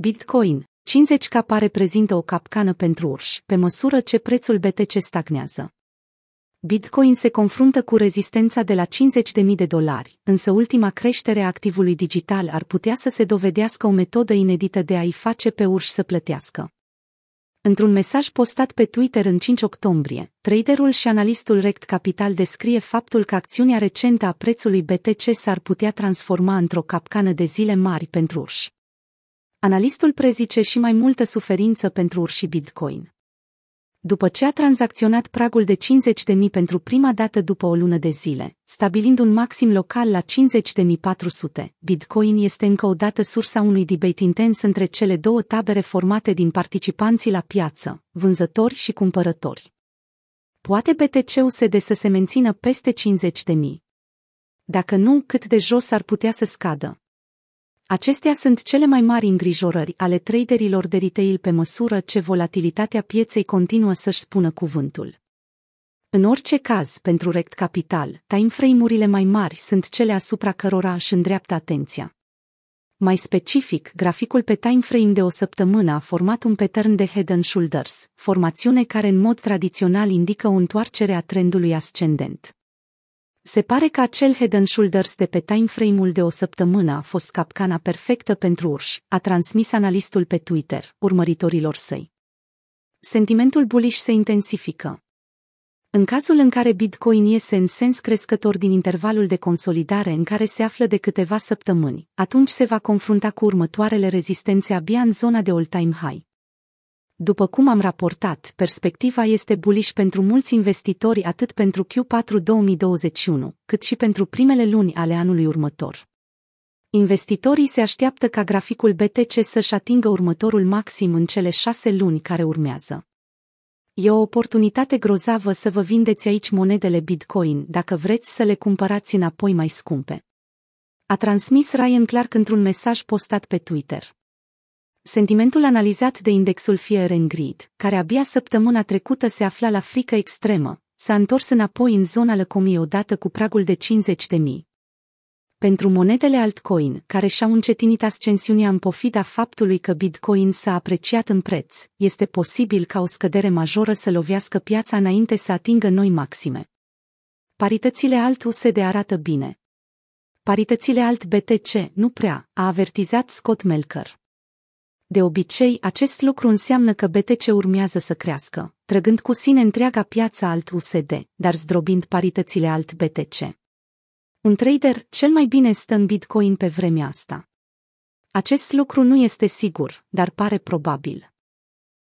Bitcoin, 50k reprezintă o capcană pentru urși, pe măsură ce prețul BTC stagnează. Bitcoin se confruntă cu rezistența de la 50.000 de dolari, însă ultima creștere a activului digital ar putea să se dovedească o metodă inedită de a-i face pe urși să plătească. Într-un mesaj postat pe Twitter în 5 octombrie, traderul și analistul Rect Capital descrie faptul că acțiunea recentă a prețului BTC s-ar putea transforma într-o capcană de zile mari pentru urși. Analistul prezice și mai multă suferință pentru urși Bitcoin. După ce a tranzacționat pragul de 50.000 pentru prima dată după o lună de zile, stabilind un maxim local la 50.400, Bitcoin este încă o dată sursa unui debate intens între cele două tabere formate din participanții la piață, vânzători și cumpărători. Poate BTC-USD să se mențină peste 50.000? Dacă nu, cât de jos ar putea să scadă? Acestea sunt cele mai mari îngrijorări ale traderilor de retail pe măsură ce volatilitatea pieței continuă să-și spună cuvântul. În orice caz, pentru rect capital, timeframe-urile mai mari sunt cele asupra cărora își îndreaptă atenția. Mai specific, graficul pe timeframe de o săptămână a format un pattern de head and shoulders, formațiune care în mod tradițional indică o întoarcere a trendului ascendent. Se pare că acel Head and Shoulders de pe timeframe-ul de o săptămână a fost capcana perfectă pentru urși, a transmis analistul pe Twitter, urmăritorilor săi. Sentimentul bullish se intensifică. În cazul în care Bitcoin iese în sens crescător din intervalul de consolidare în care se află de câteva săptămâni, atunci se va confrunta cu următoarele rezistențe abia în zona de all-time high. După cum am raportat, perspectiva este bullish pentru mulți investitori atât pentru Q4 2021, cât și pentru primele luni ale anului următor. Investitorii se așteaptă ca graficul BTC să-și atingă următorul maxim în cele șase luni care urmează. E o oportunitate grozavă să vă vindeți aici monedele Bitcoin dacă vreți să le cumpărați înapoi mai scumpe. A transmis Ryan Clark într-un mesaj postat pe Twitter. Sentimentul analizat de indexul Fear and Greed, care abia săptămâna trecută se afla la frică extremă, s-a întors înapoi în zona lăcomii odată cu pragul de 50 de mii. Pentru monedele altcoin, care și-au încetinit ascensiunea în pofida faptului că Bitcoin s-a apreciat în preț, este posibil ca o scădere majoră să lovească piața înainte să atingă noi maxime. Paritățile alt USD arată bine. Paritățile alt BTC nu prea, a avertizat Scott Melker. De obicei, acest lucru înseamnă că BTC urmează să crească, trăgând cu sine întreaga piață alt USD, dar zdrobind paritățile alt BTC. Un trader cel mai bine stă în Bitcoin pe vremea asta. Acest lucru nu este sigur, dar pare probabil.